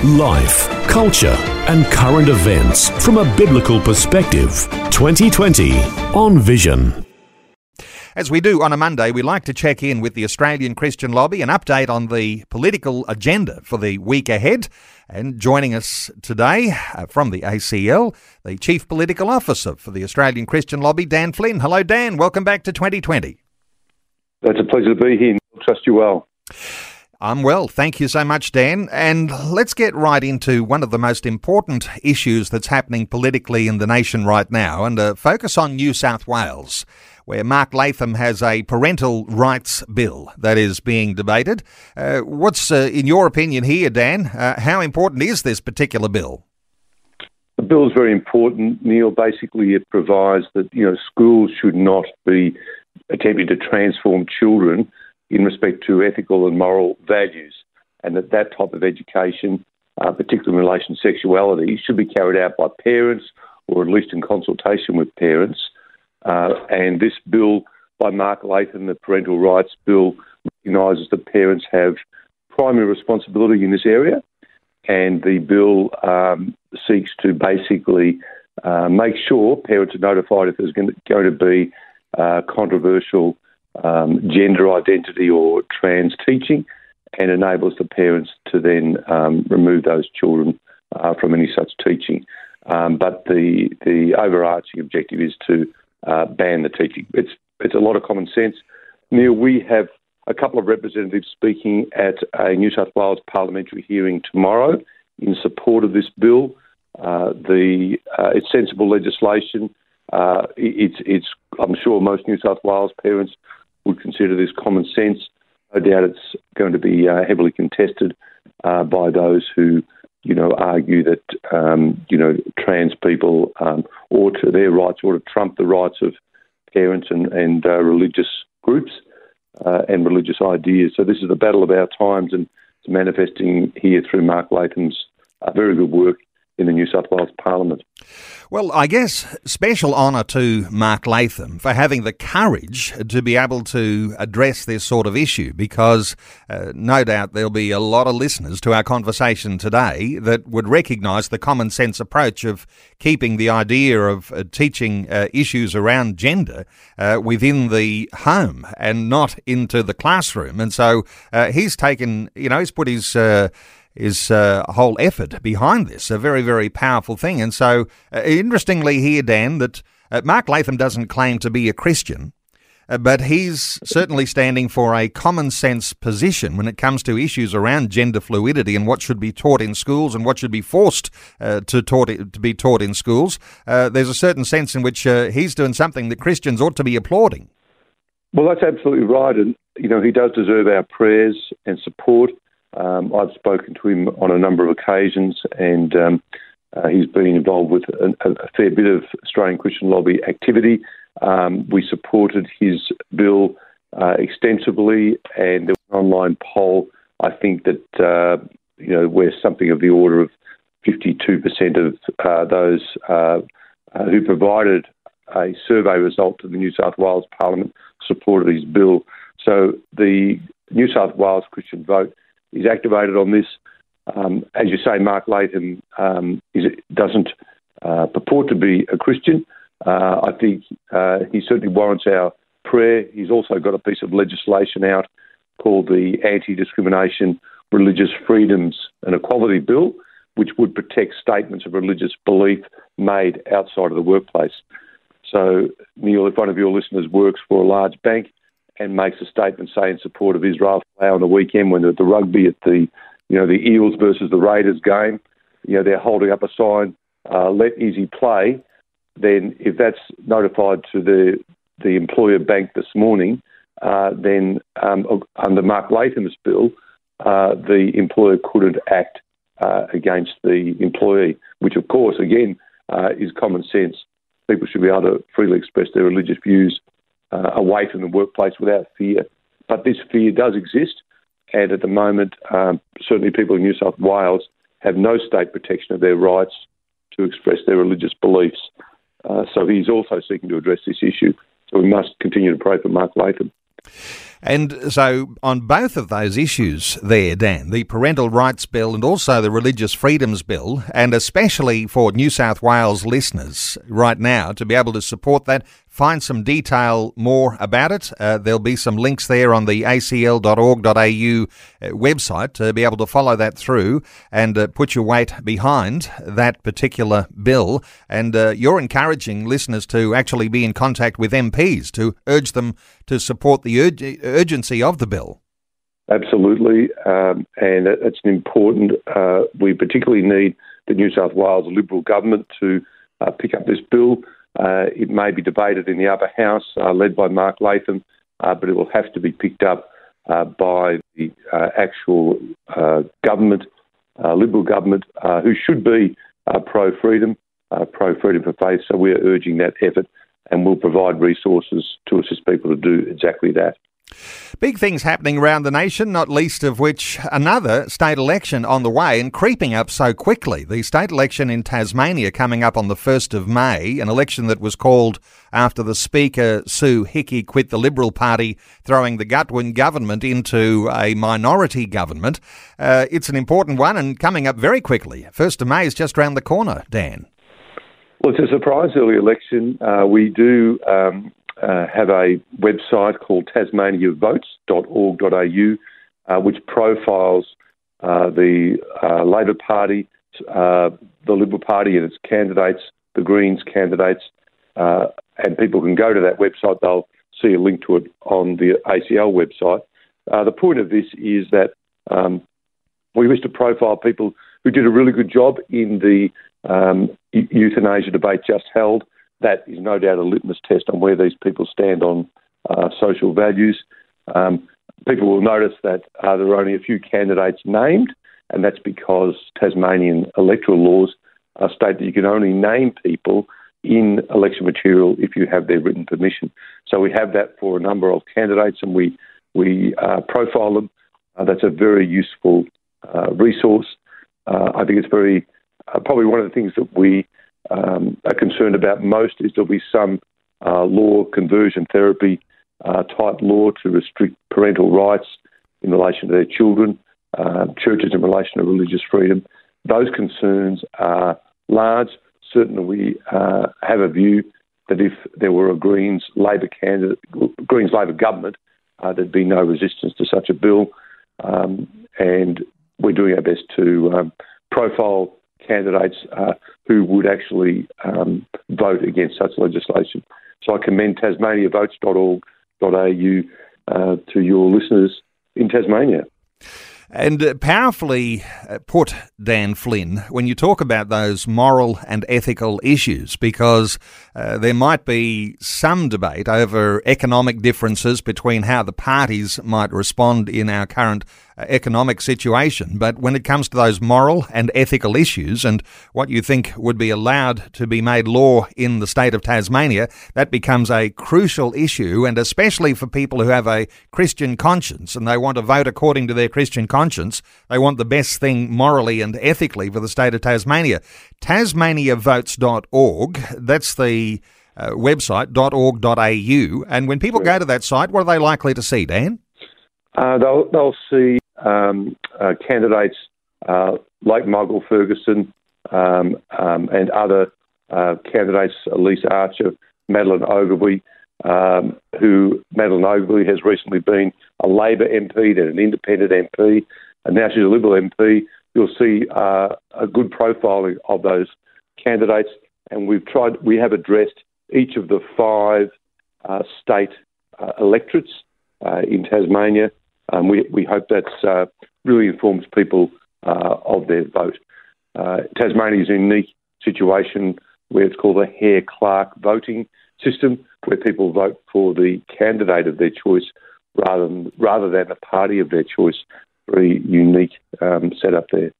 Life, culture, and current events from a biblical perspective. 2020 on Vision. As we do on a Monday, we like to check in with the Australian Christian Lobby, an update on the political agenda for the week ahead. And joining us today uh, from the ACL, the Chief Political Officer for the Australian Christian Lobby, Dan Flynn. Hello, Dan. Welcome back to 2020. It's a pleasure to be here. Trust you well. I'm well. Thank you so much, Dan. And let's get right into one of the most important issues that's happening politically in the nation right now and uh, focus on New South Wales, where Mark Latham has a parental rights bill that is being debated. Uh, what's, uh, in your opinion, here, Dan? Uh, how important is this particular bill? The bill is very important, Neil. Basically, it provides that you know schools should not be attempting to transform children in respect to ethical and moral values, and that that type of education, uh, particularly in relation to sexuality, should be carried out by parents or at least in consultation with parents. Uh, and this bill by Mark Latham, the Parental Rights Bill, recognises that parents have primary responsibility in this area, and the bill um, seeks to basically uh, make sure parents are notified if there's going to, be uh, controversial um, gender identity or trans teaching and enables the parents to then um, remove those children uh, from any such teaching. Um, but the the overarching objective is to uh, ban the teaching. It's it's a lot of common sense. Neil, we have a couple of representatives speaking at a New South Wales parliamentary hearing tomorrow in support of this bill. Uh, the uh, it's sensible legislation. Uh, it's it's I'm sure most New South Wales parents would consider this common sense. No doubt it's going to be uh, heavily contested uh, by those who, you know, argue that, um, you know, trans people um, ought to, their rights ought to trump the rights of parents and, and uh, religious groups uh, and religious ideas. So this is the battle of our times and it's manifesting here through Mark Latham's uh, very good work in the New South Wales Parliament. Well, I guess special honour to Mark Latham for having the courage to be able to address this sort of issue because uh, no doubt there'll be a lot of listeners to our conversation today that would recognise the common sense approach of keeping the idea of uh, teaching uh, issues around gender uh, within the home and not into the classroom. And so uh, he's taken, you know, he's put his is uh, a whole effort behind this, a very, very powerful thing. And so, uh, interestingly, here, Dan, that uh, Mark Latham doesn't claim to be a Christian, uh, but he's certainly standing for a common sense position when it comes to issues around gender fluidity and what should be taught in schools and what should be forced uh, to, taught, to be taught in schools. There's a certain sense in which he's doing something that Christians ought to be applauding. Well, that's absolutely right. And, you know, he does deserve our prayers and support. Um, I've spoken to him on a number of occasions, and um, uh, he's been involved with a, a, fair bit of Australian Christian lobby activity. Um, we supported his bill uh, extensively, and there was an online poll. I think that uh, you know where something of the order of 52% of uh, those uh, uh, who provided a survey result to the New South Wales Parliament supported his bill. So the New South Wales Christian vote is activated on this. Um, as you say, Mark Latham um, is, doesn't uh, purport to be a Christian. Uh, I think uh, he certainly warrants our prayer. He's also got a piece of legislation out called the Anti Discrimination, Religious Freedoms and Equality Bill, which would protect statements of religious belief made outside of the workplace. So, Neil, if one of your listeners works for a large bank, and makes a statement, say, in support of Israel on the weekend when at the rugby at the, you know, the Eels versus the Raiders game, you know, they're holding up a sign, uh, let Izzy play, then if that's notified to the, the employer bank this morning, uh, then um, under Mark Latham's bill, uh, the employer couldn't act uh, against the employee, which of course, again, uh, is common sense. people should be able to freely express their religious views uh, away from the workplace without fear. But this fear does exist, and at the moment, um, certainly people in New South Wales have no state protection of their rights to express their religious beliefs. Uh, so he's also seeking to address this issue. So we must continue to pray for Mark Latham. And so, on both of those issues, there, Dan, the Parental Rights Bill and also the Religious Freedoms Bill, and especially for New South Wales listeners right now to be able to support that, find some detail more about it. Uh, there'll be some links there on the acl.org.au uh, website to be able to follow that through and uh, put your weight behind that particular bill. And uh, you're encouraging listeners to actually be in contact with MPs to urge them to support the urgency of the bill. Absolutely, um, and it's an important. Uh, we particularly need the New South Wales Liberal government to uh, pick up this bill. Uh, it may be debated in the upper house, uh, led by Mark Latham, uh, but it will have to be picked up uh, by the uh, actual uh, government, Liberal government, who should be pro freedom, pro freedom for faith. So we're urging that effort and we'll provide resources to assist people to do exactly that. Big things happening around the nation, not least of which another state election on the way and creeping up so quickly. The state election in Tasmania coming up on the 1st of May, an election that was called after the Speaker, Sue Hickey, quit the Liberal Party, throwing the Gutwein government into a minority government. Uh, it's an important one and coming up very quickly. 1st of May is just round the corner, Dan. Well, it's a surprise early election. Uh, we do um, uh, have a website called tasmaniavotes.org.au, uh, which profiles uh, the uh, Labor Party, uh, the Liberal Party and its candidates, the Greens candidates, uh, and people can go to that website. They'll see a link to it on the ACL website. the point of this is that um, we wish to profile people who did a really good job in the um, euthanasia debate just held that is no doubt a litmus test on where these people stand on uh, social values. Um, people will notice that uh, there are only a few candidates named, and that's because Tasmanian electoral laws uh, state that you can only name people in election material if you have their written permission. So we have that for a number of candidates, and we we uh, profile them. Uh, that's a very useful uh, resource. I think it's very probably one of the things that we um, are concerned about most is there'll be some uh, law conversion therapy uh, type law to restrict parental rights in relation to their children, uh, churches in relation to religious freedom. Those concerns are large. Certainly, we uh, have a view that if there were a Greens Labor candidate, Greens Labor government, uh, there'd be no resistance to such a bill, um, and we're doing our best to um, profile candidates uh, who would actually um, vote against such legislation. So I commend tasmaniavotes.org.au uh, to your listeners in Tasmania. And powerfully uh, put, Dan Flynn, when you talk about those moral and ethical issues, because uh, there might be some debate over economic differences between how the parties might respond in our current uh, economic situation. But when it comes to those moral and ethical issues and what you think would be allowed to be made law in the state of Tasmania, that becomes a crucial issue, and especially for people who have a Christian conscience and they want to vote according to their Christian conscience, they want the best thing morally and ethically for the state of Tasmania. TasmaniaVotes.org, that's the uh, website, .org.au, and when people go to that site, what are they likely to see, Dan? Uh, they'll, they'll see um, uh, candidates uh, like Michael Ferguson um, um, and other uh, candidates, Elise Archer, Madeleine Ogilvie, um, who Madeleine Ogilvie has recently been a Labor MP, then an independent MP, and now she's a Liberal MP. You'll see uh, a good profiling of those candidates, and we've tried. We have addressed each of the five uh, state electorates in Tasmania um, we, we hope that uh, really informs people uh, of their vote. Uh, Tasmania is a unique situation where it's called a Hare Clark voting system, where people vote for the candidate of their choice rather than, rather than the party of their choice. Very unique um, setup there.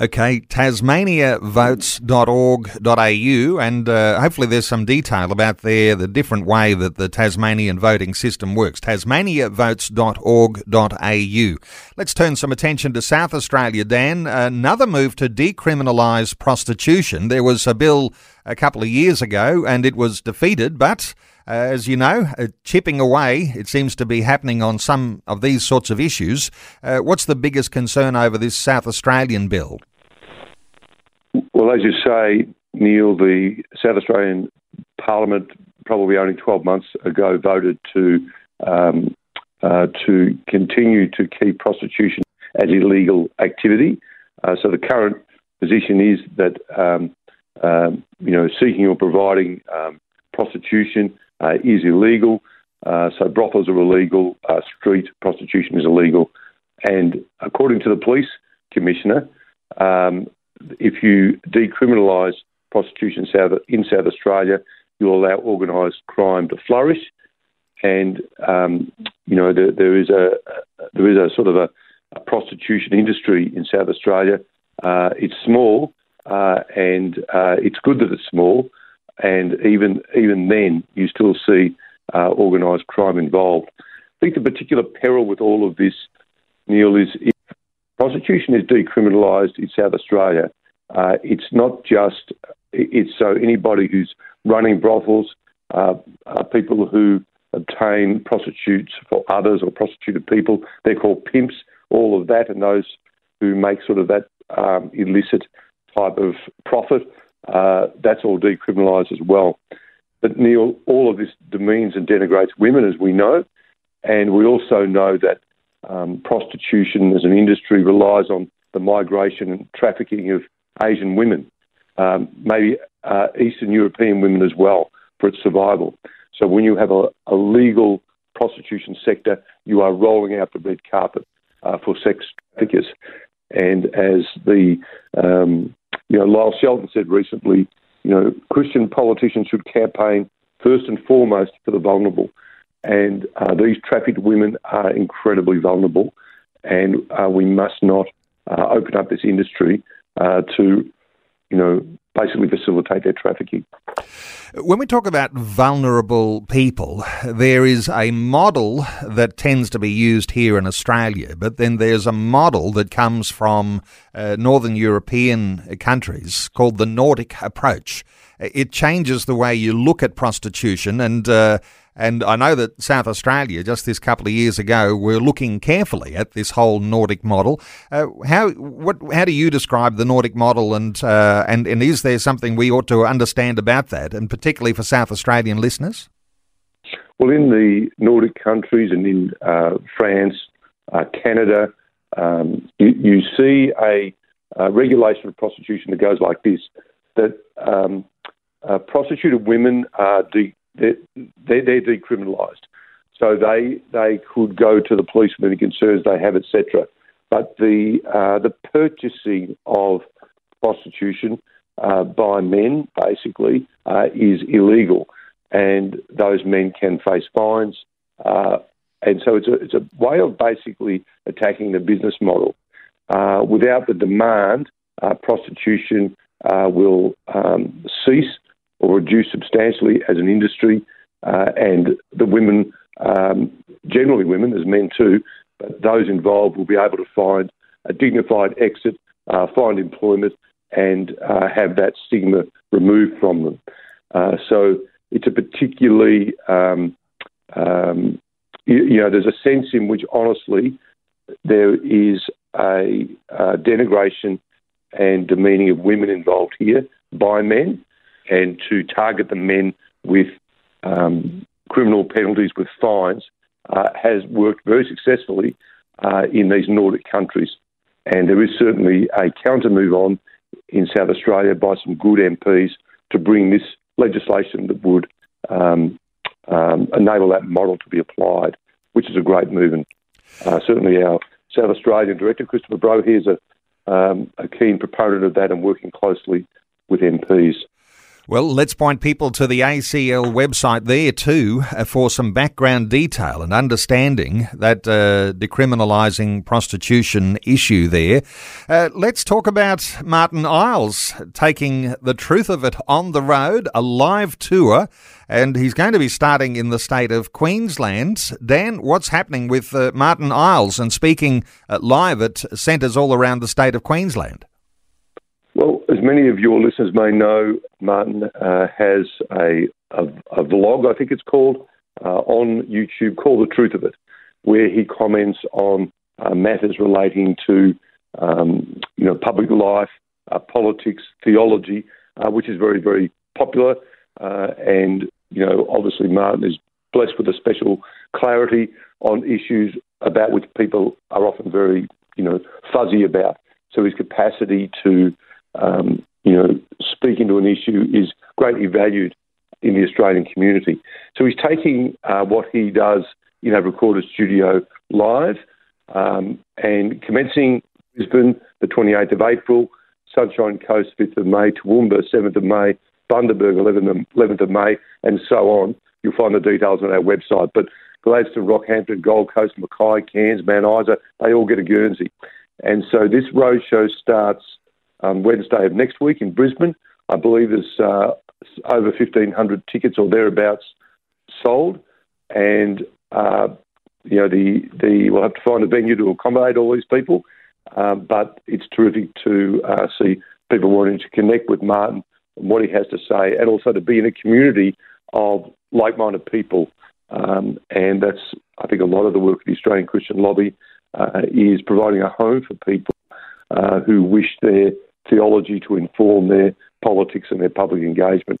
Okay, tasmaniavotes.org.au, and uh, hopefully there's some detail about there the different way that the Tasmanian voting system works. tasmaniavotes.org.au. Let's turn some attention to South Australia, Dan. Another move to decriminalise prostitution. There was a bill a couple of years ago, and it was defeated, but as you know, uh, chipping away, it seems to be happening on some of these sorts of issues. Uh, what's the biggest concern over this South Australian bill? Well, as you say, Neil, the South Australian Parliament probably only 12 months ago voted to um, uh, to continue to keep prostitution as illegal activity. Uh, so the current position is that um, um, you know seeking or providing um, prostitution uh, is illegal. Uh, so brothels are illegal, uh, street prostitution is illegal, and according to the police commissioner, um, if you decriminalise prostitution in South Australia, you'll allow organised crime to flourish, and um, you know there, there is a there is a sort of a, a prostitution industry in South Australia. Uh, it's small, uh, and uh, it's good that it's small, and even even then, you still see uh, organised crime involved. I think the particular peril with all of this, Neil, is if prostitution is decriminalised in South Australia. Uh, it's not just it's so anybody who's running brothels, uh, people who obtain prostitutes for others or prostituted people. They're called pimps. All of that, and those who make sort of that um, illicit type of profit uh, that's all decriminalised as well. But Neil, all of this demeans and denigrates women, as we know, and we also know that um, prostitution as an industry relies on the migration and trafficking of Asian women, um, maybe uh, Eastern European women as well, for its survival. So when you have a, a legal prostitution sector, you are rolling out the red carpet uh, for sex traffickers. And as the um, you know, Lyle Shelton said recently, you know, Christian politicians should campaign first and foremost for the vulnerable. And uh, these trafficked women are incredibly vulnerable, and uh, we must not uh, open up this industry uh, to, you know, basically facilitate their trafficking. When we talk about vulnerable people, there is a model that tends to be used here in Australia, but then there's a model that comes from uh, Northern European countries called the Nordic approach. It changes the way you look at prostitution and uh, and I know that South Australia, just this couple of years ago, were looking carefully at this whole Nordic model. Uh, how what how do you describe the Nordic model, and uh, and and is there something we ought to understand about that, and particularly for South Australian listeners? Well, in the Nordic countries and in uh, France, uh, Canada, um, you, you, see a, a, regulation of prostitution that goes like this: that um, uh, prostituted women are de- they're, they're, they're decriminalised. So they they could go to the police with any concerns they have, etc. But the uh, the purchasing of prostitution uh, by men basically uh, is illegal, and those men can face fines. Uh, and so it's a it's a way of basically attacking the business model. Uh, without the demand, uh, prostitution will um, cease or reduce substantially as an industry, uh, and the women, um, generally women, as men too, but those involved will be able to find a dignified exit, uh, find employment, and uh, have that stigma removed from them. Uh, so it's a particularly, um, um, you, you, know, there's a sense in which honestly there is a, a denigration and demeaning of women involved here by men and to target the men with um, criminal penalties with fines uh, has worked very successfully uh, in these Nordic countries. And there is certainly a counter move on in South Australia by some good MPs to bring this legislation that would um, um, enable that model to be applied, which is a great move. And uh, certainly our South Australian director, Christopher Bro, here is a, um, a keen proponent of that and working closely with MPs. Well, let's point people to the ACL website there too uh, for some background detail and understanding that uh, decriminalising prostitution issue there. Uh, let's talk about Martyn Iles taking the truth of it on the road, a live tour, and he's going to be starting in the state of Queensland. Dan, what's happening with uh, Martyn Iles and speaking uh, live at centres all around the state of Queensland? Well, as many of your listeners may know, Martyn uh, has a, a, a, vlog, I think it's called, uh, on YouTube called The Truth of It, where he comments on uh, matters relating to um, you know public life, uh, politics, theology, uh, which is very very popular. Uh, and you know, obviously, Martyn is blessed with a special clarity on issues about which people are often very you know fuzzy about. So his capacity to um, you know, speak into an issue is greatly valued in the Australian community. So he's taking uh, what he does in a recorded studio live um, and commencing Brisbane the 28th of April, Sunshine Coast 5th of May, Toowoomba 7th of May, Bundaberg 11th, 11th of May, and so on. You'll find the details on our website. But Gladstone, Rockhampton, Gold Coast, Mackay, Cairns, Mount Isa, they all get a Guernsey. And so this roadshow starts um, Wednesday of next week in Brisbane. I believe there's uh, over 1,500 tickets or thereabouts sold, and uh, you know the the we'll have to find a venue to accommodate all these people. Um, but it's terrific to uh, see people wanting to connect with Martyn and what he has to say, and also to be in a community of like-minded people. Um, and that's, I think, a lot of the work of the Australian Christian Lobby uh, is providing a home for people uh, who wish their theology to inform their politics and their public engagement.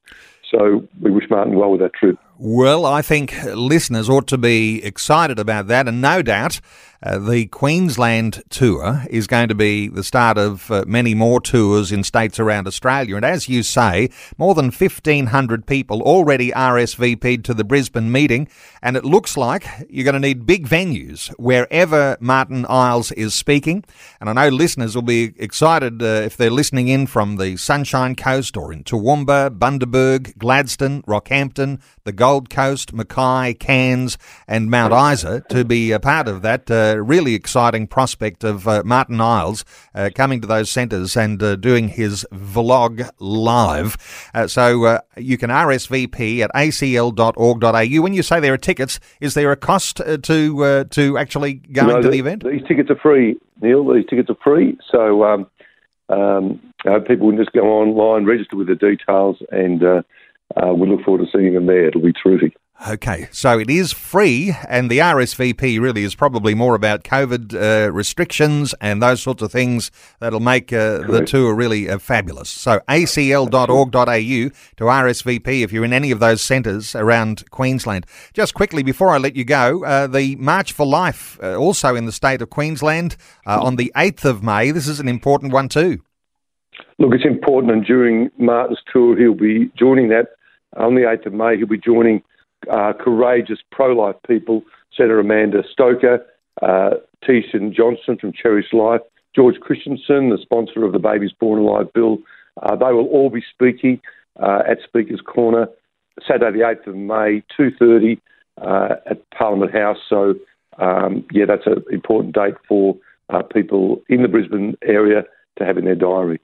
So we wish Martyn well with that trip. Well, I think listeners ought to be excited about that, and no doubt uh, the Queensland tour is going to be the start of uh, many more tours in states around Australia. And as you say, more than 1,500 people already RSVP'd to the Brisbane meeting, and it looks like you're going to need big venues wherever Martyn Iles is speaking. And I know listeners will be excited uh, if they're listening in from the Sunshine Coast or in Toowoomba, Bundaberg, Gladstone, Rockhampton, the Gold Coast, Mackay, Cairns, and Mount Isa to be a part of that uh, really exciting prospect of uh, Martyn Iles uh, coming to those centres and uh, doing his vlog live. Uh, so uh, you can RSVP at acl.org.au. When you say there are tickets, is there a cost to to actually going no, to the event? These tickets are free, Neil. These tickets are free. So um, um, people can just go online, register with the details, and uh, we look forward to seeing them there. It'll be terrific. Okay, so it is free, and the RSVP really is probably more about COVID uh, restrictions and those sorts of things that'll make uh, the tour really uh, fabulous. So acl.org.au to RSVP if you're in any of those centres around Queensland. Just quickly before I let you go, uh, the March for Life, uh, also in the state of Queensland, uh, on the 8th of May. This is an important one too. Look, it's important, and during Martyn's tour, he'll be joining that on the 8th of May, he'll be joining uh, courageous pro life people, Senator Amanda Stoker, uh, T.C. Johnson from Cherish Life, George Christensen, the sponsor of the Babies Born Alive bill. Uh, they will all be speaking uh, at Speaker's Corner Saturday, the 8th of May, 2.30 uh, at Parliament House. So, um, yeah, that's an important date for uh, people in the Brisbane area to have in their diary.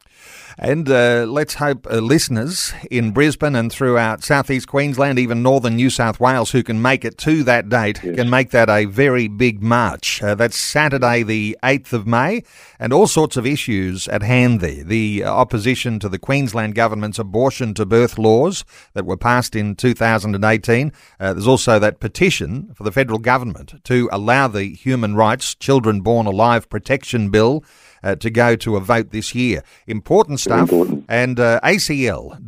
And uh, let's hope uh, listeners in Brisbane and throughout southeast Queensland, even northern New South Wales, who can make it to that date, yes. can make that a very big march. Uh, that's Saturday, the 8th of May, and all sorts of issues at hand there. The opposition to the Queensland government's abortion to birth laws that were passed in 2018. Uh, there's also that petition for the federal government to allow the Human Rights Children Born Alive Protection Bill uh, to go to a vote this year. Important stuff. Important. And uh, acl.org.au,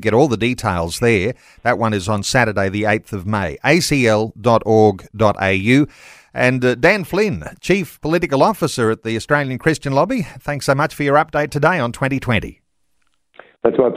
get all the details there. That one is on Saturday, the 8th of May. acl.org.au. And uh, Dan Flynn, Chief Political Officer at the Australian Christian Lobby, thanks so much for your update today on 2020. That's right.